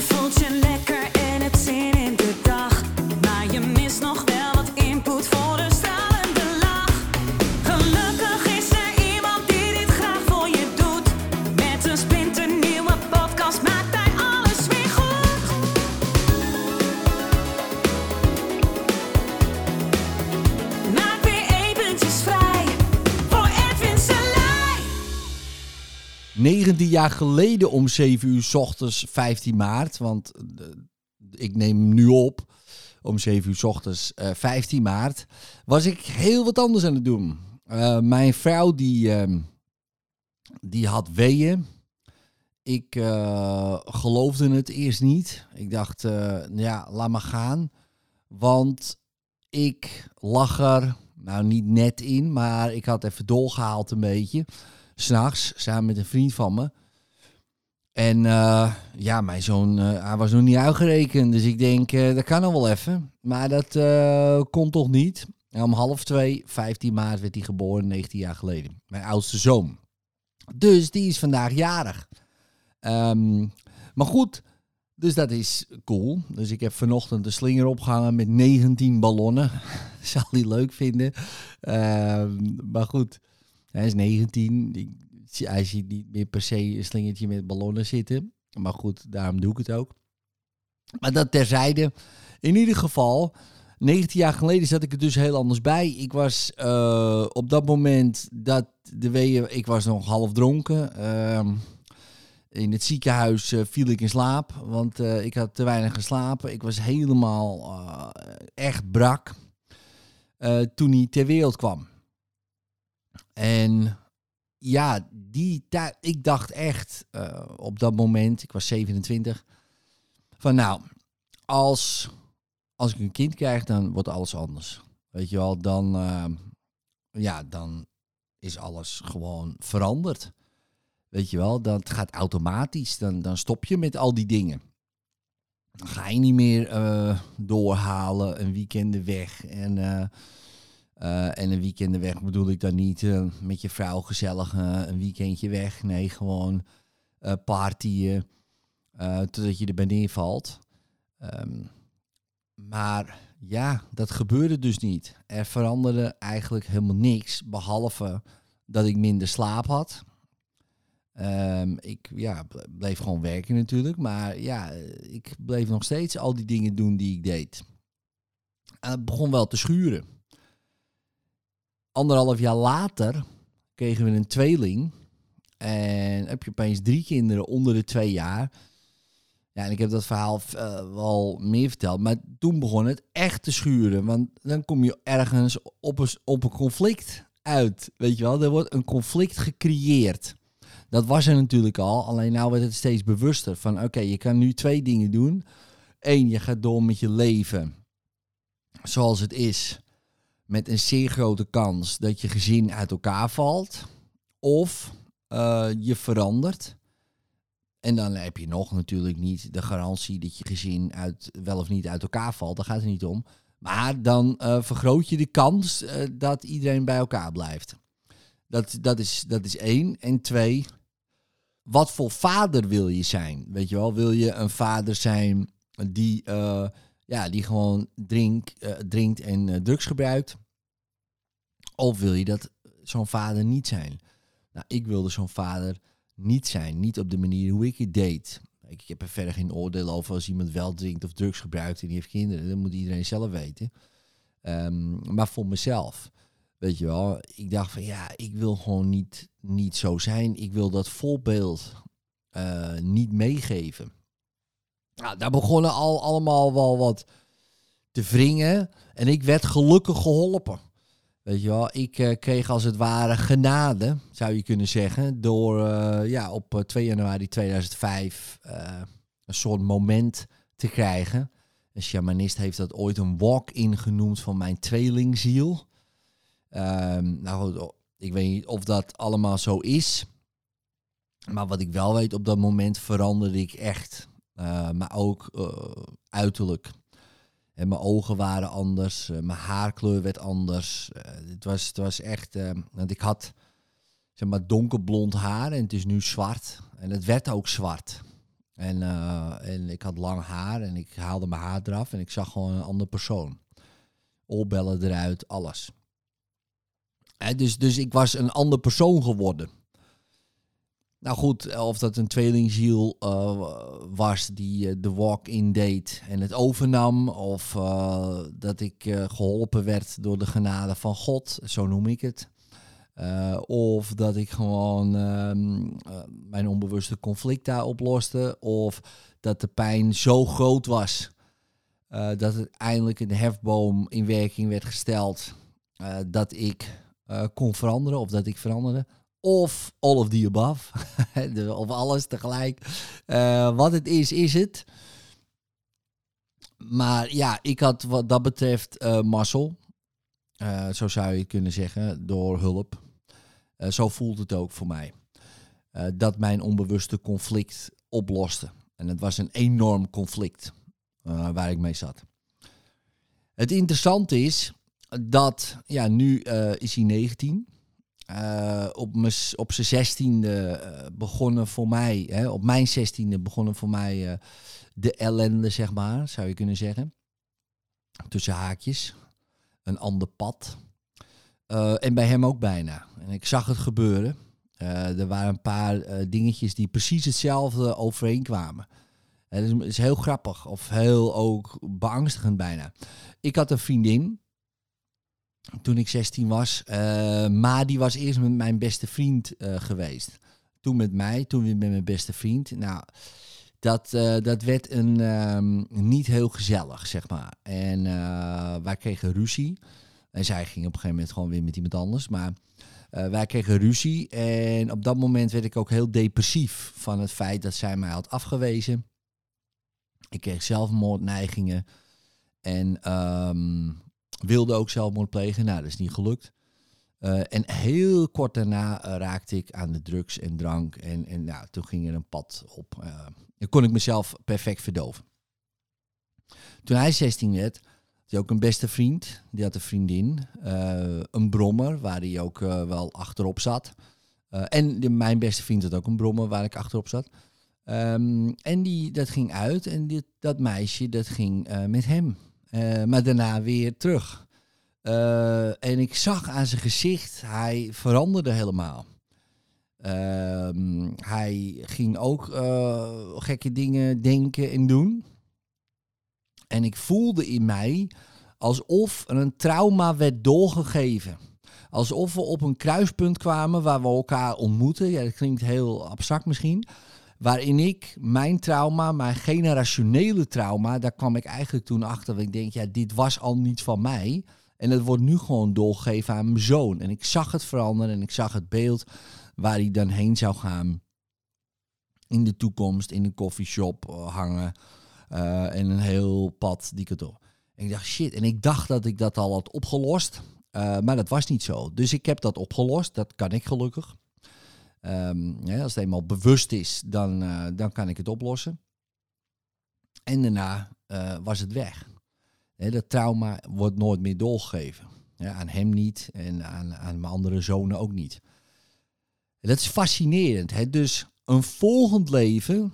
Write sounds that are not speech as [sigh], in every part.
Je 19 jaar geleden om 7 uur 's ochtends, 15 maart. Want eh, ik neem hem nu op om 7 uur 's ochtends, eh, 15 maart. Was ik heel wat anders aan het doen. Eh, mijn vrouw die, ehm, die had weeën. Ik eh, geloofde het eerst niet. Ik dacht, eh, ja, laat maar gaan. Want ik lag er, nou niet net in, maar ik had even doorgehaald een beetje s'nachts samen met een vriend van me. En eh, ja, mijn zoon, eh, hij was nog niet uitgerekend. Dus ik denk, eh, dat kan nog wel even. Maar dat kon toch niet. En om half twee, 15 maart, werd hij geboren, 19 jaar geleden. Mijn oudste zoon. Dus die is vandaag jarig. Ehm, maar goed, dus dat is cool. Dus ik heb vanochtend de slinger opgehangen met 19 ballonnen. [laughs] Zal hij leuk vinden. Ehm, maar goed, hij is 19. Die- Hij ziet niet meer per se een slingertje met ballonnen zitten. Maar goed, daarom doe ik het ook. Maar dat terzijde. In ieder geval, 19 jaar geleden zat ik er dus heel anders bij. Ik was eh, op dat moment dat de weeën... Ik was nog half dronken. Ehm, in het ziekenhuis eh, viel ik in slaap. Want eh, ik had te weinig geslapen. Ik was helemaal echt brak. toen hij ter wereld kwam. En ja, die tijd, ik dacht echt eh, op dat moment, ik was 27, van nou, als, als ik een kind krijg, dan wordt alles anders. Weet je wel, dan, eh, ja, dan is alles gewoon veranderd. Weet je wel, dat gaat automatisch. Dan, dan stop je met al die dingen. Dan ga je niet meer eh, doorhalen, een weekenden weg. En, eh, en een weekenden weg bedoel ik dan niet eh, met je vrouw gezellig eh, een weekendje weg. Nee, gewoon partyen totdat je erbij neervalt. Ehm, maar ja, dat gebeurde dus niet. Er veranderde eigenlijk helemaal niks, behalve dat ik minder slaap had. Ehm, ik ja, ble- bleef gewoon werken natuurlijk, maar ja, ik bleef nog steeds al die dingen doen die ik deed. En het begon wel te schuren. Anderhalf jaar later kregen we een tweeling. En heb je opeens drie kinderen onder de twee jaar. Ja, en ik heb dat verhaal eh, wel meer verteld. Maar toen begon het echt te schuren. Want dan kom je ergens op een, op een conflict uit. Weet je wel, er wordt een conflict gecreëerd. Dat was er natuurlijk al. Alleen nou werd het steeds bewuster. Van oké, je kan nu twee dingen doen. Eén, je gaat door met je leven zoals het is. Met een zeer grote kans dat je gezin uit elkaar valt. Of eh, je verandert. En dan heb je nog natuurlijk niet de garantie dat je gezin uit, wel of niet uit elkaar valt. Daar gaat het niet om. Maar dan eh, vergroot je de kans eh, dat iedereen bij elkaar blijft. Dat, dat, is, dat is één. En twee, wat voor vader wil je zijn? Weet je wel, wil je een vader zijn die, ja, die gewoon drink, eh, drinkt en eh, drugs gebruikt? Of wil je dat zo'n vader niet zijn? Nou, ik wilde zo'n vader niet zijn. Niet op de manier hoe ik het deed. Ik, heb er verder geen oordeel over als iemand wel drinkt of drugs gebruikt en die heeft kinderen. Dat moet iedereen zelf weten. Ehm, maar voor mezelf, weet je wel, ik dacht van ja, ik wil gewoon niet, niet zo zijn. Ik wil dat voorbeeld eh, niet meegeven. Nou, daar begonnen al allemaal wel wat te wringen. En ik werd gelukkig geholpen. Weet je wel, ik eh, kreeg als het ware genade, zou je kunnen zeggen, door eh, ja, op eh, 2 januari 2005 eh, een soort moment te krijgen. Een shamanist heeft dat ooit een walk-in genoemd van mijn tweelingziel. Ehm, nou ik weet niet of dat allemaal zo is. Maar wat ik wel weet, op dat moment veranderde ik echt. Eh, maar ook eh, uiterlijk. En mijn ogen waren anders, eh, mijn haarkleur werd anders. Eh, het, was, het was echt, eh, want ik had zeg maar donkerblond haar en het is nu zwart. En het werd ook zwart. En, eh, en ik had lang haar en ik haalde mijn haar eraf en ik zag gewoon een andere persoon. Oorbellen eruit, alles. Dus, dus ik was een ander persoon geworden. Nou goed, of dat een tweelingziel uh, was die uh, de walk-in deed en het overnam, of uh, dat ik geholpen werd door de genade van God, zo noem ik het. of dat ik gewoon ehm, mijn onbewuste conflict daar oploste, of dat de pijn zo groot was dat het eindelijk een hefboom in werking werd gesteld, dat ik kon veranderen of dat ik veranderde. Of all of the above. [laughs] of alles tegelijk. Uh, wat het is, is het. Maar ja, ik had wat dat betreft uh, mazzel. Uh, zo zou je kunnen zeggen, door hulp. zo voelt het ook voor mij. dat mijn onbewuste conflict oploste. En het was een enorm conflict waar ik mee zat. Het interessante is dat, ja, nu is hij 19. Uh, op, op zijn zestiende uh, begonnen voor mij, hè, op mijn zestiende begonnen voor mij uh, de ellende, zeg maar, zou je kunnen zeggen. Tussen haakjes. Een ander pad. en bij hem ook bijna. En ik zag het gebeuren. er waren een paar dingetjes die precies hetzelfde overeen kwamen. Het is, is heel grappig, of heel ook beangstigend bijna. Ik had een vriendin, toen ik 16 was. Uh, maar die was eerst met mijn beste vriend uh, geweest. Toen met mij, toen weer met mijn beste vriend. Nou, dat, uh, dat werd een, um, niet heel gezellig, zeg maar. En wij kregen ruzie. En zij ging op een gegeven moment gewoon weer met iemand anders. Maar wij kregen ruzie. En op dat moment werd ik ook heel depressief van het feit dat zij mij had afgewezen. Ik kreeg zelfmoordneigingen. En um, wilde ook zelfmoord plegen. Nou, dat is niet gelukt. Uh, en heel kort daarna uh, raakte ik aan de drugs en drank. En, en nou, toen ging er een pad op. Uh, dan kon ik mezelf perfect verdoven. Toen hij 16 werd, had hij ook een beste vriend. Die had een vriendin. een brommer, waar hij ook wel achterop zat. en mijn beste vriend had ook een brommer waar ik achterop zat. Um, en die, dat ging uit. En dit, dat meisje, dat ging met hem. Uh, maar daarna weer terug. Uh, en ik zag aan zijn gezicht, hij veranderde helemaal. Uh, hij ging ook uh, gekke dingen denken en doen. En ik voelde in mij alsof er een trauma werd doorgegeven. Alsof we op een kruispunt kwamen waar we elkaar ontmoeten. Ja, dat klinkt heel abstract misschien. Waarin ik mijn trauma, mijn generationele trauma, daar kwam ik eigenlijk toen achter. Dat ik denk, ja, dit was al niet van mij. En het wordt nu gewoon doorgegeven aan mijn zoon. En ik zag het veranderen en ik zag het beeld waar hij dan heen zou gaan. In de toekomst, in een koffieshop uh, hangen. Uh, en een heel pad die op. En ik dacht, shit. En ik dacht dat ik dat al had opgelost. Uh, maar dat was niet zo. Dus ik heb dat opgelost. Dat kan ik gelukkig. Ja, als het eenmaal bewust is, dan, uh, dan kan ik het oplossen. En daarna uh, was het weg. Dat trauma wordt nooit meer doorgegeven. Ja, aan hem niet en aan, aan mijn andere zonen ook niet. Dat is fascinerend. Dus een volgend leven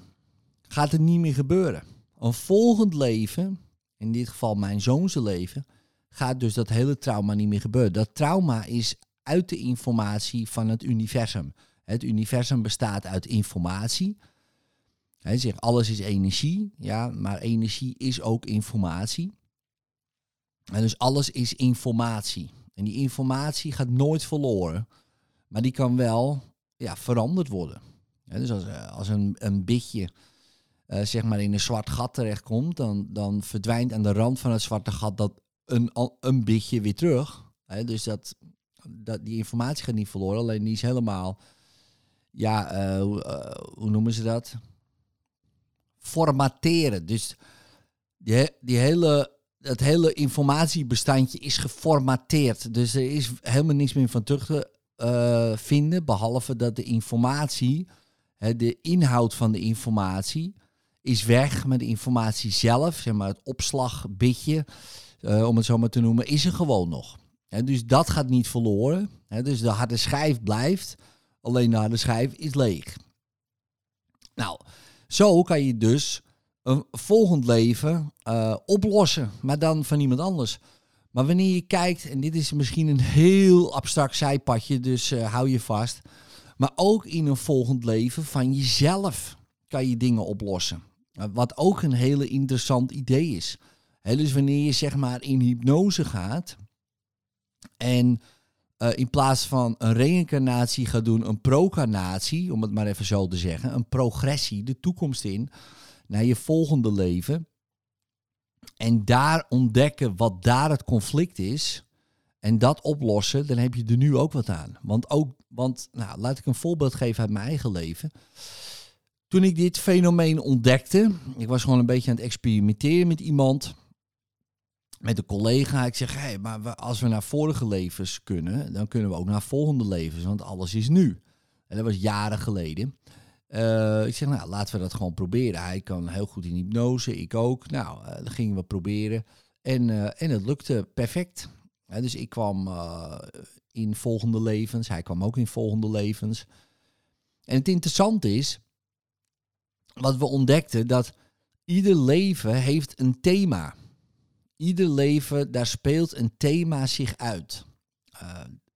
gaat het niet meer gebeuren. Een volgend leven, in dit geval mijn zoonse leven, gaat dus dat hele trauma niet meer gebeuren. Dat trauma is uit de informatie van het universum. Het universum bestaat uit informatie. Hij zegt alles is energie, ja, maar energie is ook informatie. En dus alles is informatie. En die informatie gaat nooit verloren, maar die kan wel ja, veranderd worden. dus als, eh, als een, een bitje uh, zeg maar in een zwart gat terechtkomt, dan, dan verdwijnt aan de rand van het zwarte gat dat een, een bitje weer terug. dus dat, dat, die informatie gaat niet verloren, alleen die is helemaal ja, uh, hoe noemen ze dat? Formateren. Dus die, die hele, het hele informatiebestandje is geformateerd. Dus er is helemaal niks meer van terug te uh, vinden, behalve dat de informatie, hè, de inhoud van de informatie, is weg. Maar de informatie zelf, zeg maar het opslagbitje, om het zo maar te noemen, is er gewoon nog. Hè, dus dat gaat niet verloren. Dus de harde schijf blijft. Alleen naar de schijf is leeg. Nou, Zo kan je dus een volgend leven eh, oplossen, maar dan van iemand anders. Maar wanneer je kijkt, en dit is misschien een heel abstract zijpadje, dus uh, hou je vast. Maar ook in een volgend leven van jezelf kan je dingen oplossen. Uh, wat ook een hele interessant idee is. Dus wanneer je zeg maar in hypnose gaat en uh, in plaats van een reïncarnatie gaat doen, een procarnatie, om het maar even zo te zeggen, een progressie, de toekomst in, naar je volgende leven. En daar ontdekken wat daar het conflict is. En dat oplossen, dan heb je er nu ook wat aan. Want ook, want, nou, laat ik een voorbeeld geven uit mijn eigen leven. Toen ik dit fenomeen ontdekte, ik was gewoon een beetje aan het experimenteren met iemand, met een collega. Ik zeg, hey, maar als we naar vorige levens kunnen, dan kunnen we ook naar volgende levens, want alles is nu. En dat was jaren geleden. Uh, ik zeg, nou, laten we dat gewoon proberen. Hij kan heel goed in hypnose, ik ook. Nou, uh, dat gingen we proberen. En, uh, en het lukte perfect. dus ik kwam in volgende levens, hij kwam ook in volgende levens. En het interessante is, wat we ontdekten, dat ieder leven heeft een thema. Ieder leven, daar speelt een thema zich uit.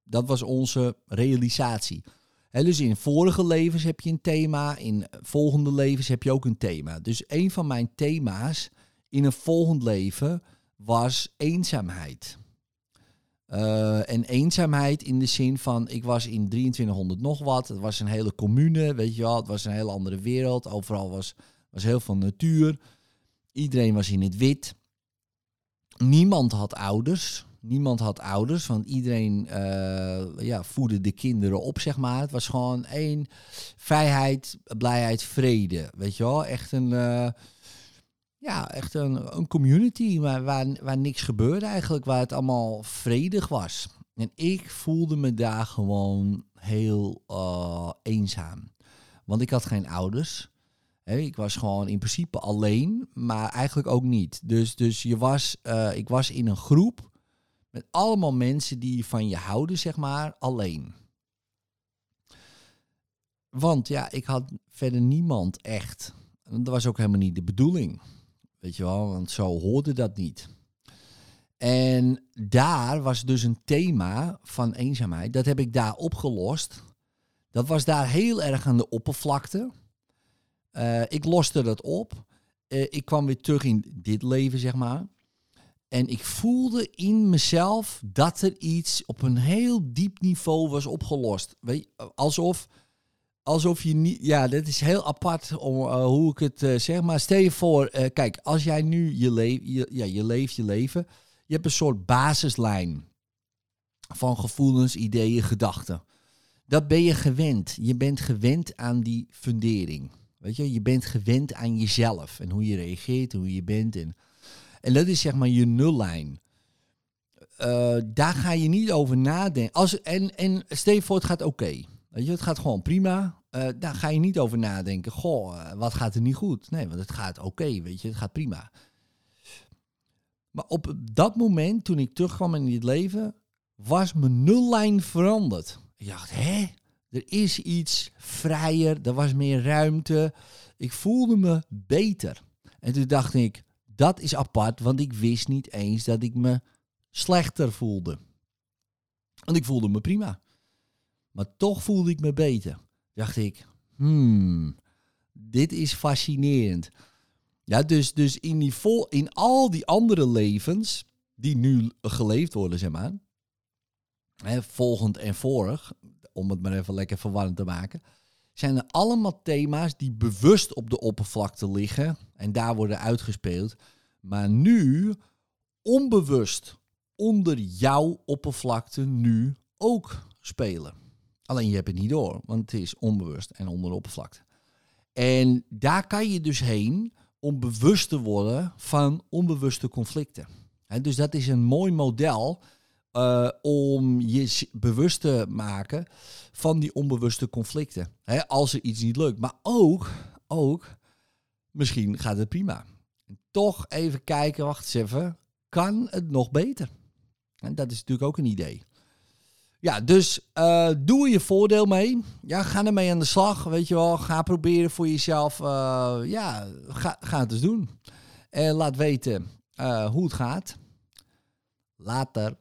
dat was onze realisatie. He, dus in vorige levens heb je een thema, in volgende levens heb je ook een thema. Dus een van mijn thema's in een volgend leven was eenzaamheid. Uh, en eenzaamheid in de zin van, ik was in 2300 nog wat, het was een hele commune, weet je wel, het was een hele andere wereld, overal was, was heel veel natuur, iedereen was in het wit, niemand had ouders, Niemand had ouders, want iedereen uh, ja, voedde de kinderen op, zeg maar. Het was gewoon één vrijheid, blijheid, vrede. Weet je wel? Echt een, uh, ja, echt een, een community waar, waar, niks gebeurde eigenlijk, waar het allemaal vredig was. En ik voelde me daar gewoon heel uh, eenzaam. Want ik had geen ouders. Ik was gewoon in principe alleen, maar eigenlijk ook niet. Dus, dus je was, ik was in een groep met allemaal mensen die van je houden, zeg maar, alleen. Want ja, ik had verder niemand echt. Dat was ook helemaal niet de bedoeling. Weet je wel, want zo hoorde dat niet. En daar was dus een thema van eenzaamheid. Dat heb ik daar opgelost. Dat was daar heel erg aan de oppervlakte. Uh, ik loste dat op. Uh, ik kwam weer terug in dit leven, zeg maar. En ik voelde in mezelf dat er iets op een heel diep niveau was opgelost. Weet alsof, alsof je niet. Ja, dat is heel apart om, uh, hoe ik het zeg. Maar stel je voor, kijk, als jij nu je, le je, ja, je leeft je leven. Je hebt een soort basislijn van gevoelens, ideeën, gedachten. Dat ben je gewend. Je bent gewend aan die fundering. Weet je, je bent gewend aan jezelf en hoe je reageert, hoe je bent. En en dat is zeg maar je nullijn. Uh, daar ga je niet over nadenken. Als, en, en stel voor, het gaat oké. Je, het gaat gewoon prima. Uh, daar ga je niet over nadenken. Goh, uh, wat gaat er niet goed? Nee, want het gaat oké, weet je, het gaat prima. Maar op dat moment, toen ik terugkwam in dit leven, was mijn nullijn veranderd. Ik dacht, hè? Er is iets vrijer, er was meer ruimte. Ik voelde me beter. En toen dacht ik, dat is apart, want ik wist niet eens dat ik me slechter voelde. Want ik voelde me prima. Maar toch voelde ik me beter. Dacht ik, hmm, dit is fascinerend. Ja, dus, dus in, die vol, in al die andere levens die nu geleefd worden, zeg maar. Hè, volgend en vorig, om het maar even lekker verwarrend te maken zijn er allemaal thema's die bewust op de oppervlakte liggen en daar worden uitgespeeld, maar nu onbewust onder jouw oppervlakte nu ook spelen. Alleen je hebt het niet door, want het is onbewust en onder de oppervlakte. En daar kan je dus heen om bewust te worden van onbewuste conflicten. dus dat is een mooi model uh, om je bewust te maken van die onbewuste conflicten. als er iets niet lukt. Maar ook, ook, misschien gaat het prima. Toch even kijken, wacht eens even, kan het nog beter? En dat is natuurlijk ook een idee. Ja, dus eh, doe je voordeel mee. Ja, ga ermee aan de slag, weet je wel. Ga proberen voor jezelf. eh, ja, ga, ga het eens doen. En laat weten eh, hoe het gaat. Later.